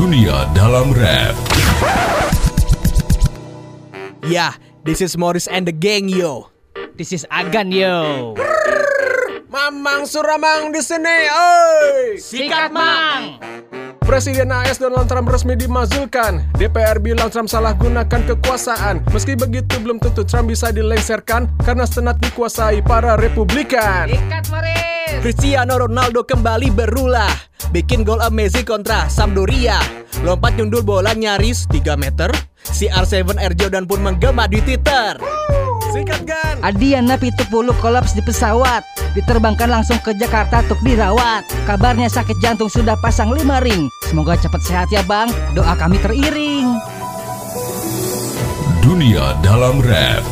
Dunia dalam rap. Yeah, this is Morris and the gang yo. This is Agan yo. Mamang Suramang di sini, oi. Sikat mang. Presiden AS Donald Trump resmi dimazulkan DPR bilang Trump salah gunakan kekuasaan Meski begitu belum tentu Trump bisa dilengsarkan Karena senat dikuasai para republikan Sikat Morris. Cristiano Ronaldo kembali berulah. Bikin gol amazing kontra Sampdoria. Lompat nyundul bola nyaris 3 meter. CR7 Air Jordan pun menggema di Twitter. Sikat gan. Adiana Pitu Pulu kolaps di pesawat. Diterbangkan langsung ke Jakarta untuk dirawat. Kabarnya sakit jantung sudah pasang lima ring. Semoga cepat sehat ya bang. Doa kami teriring. Dunia dalam rap.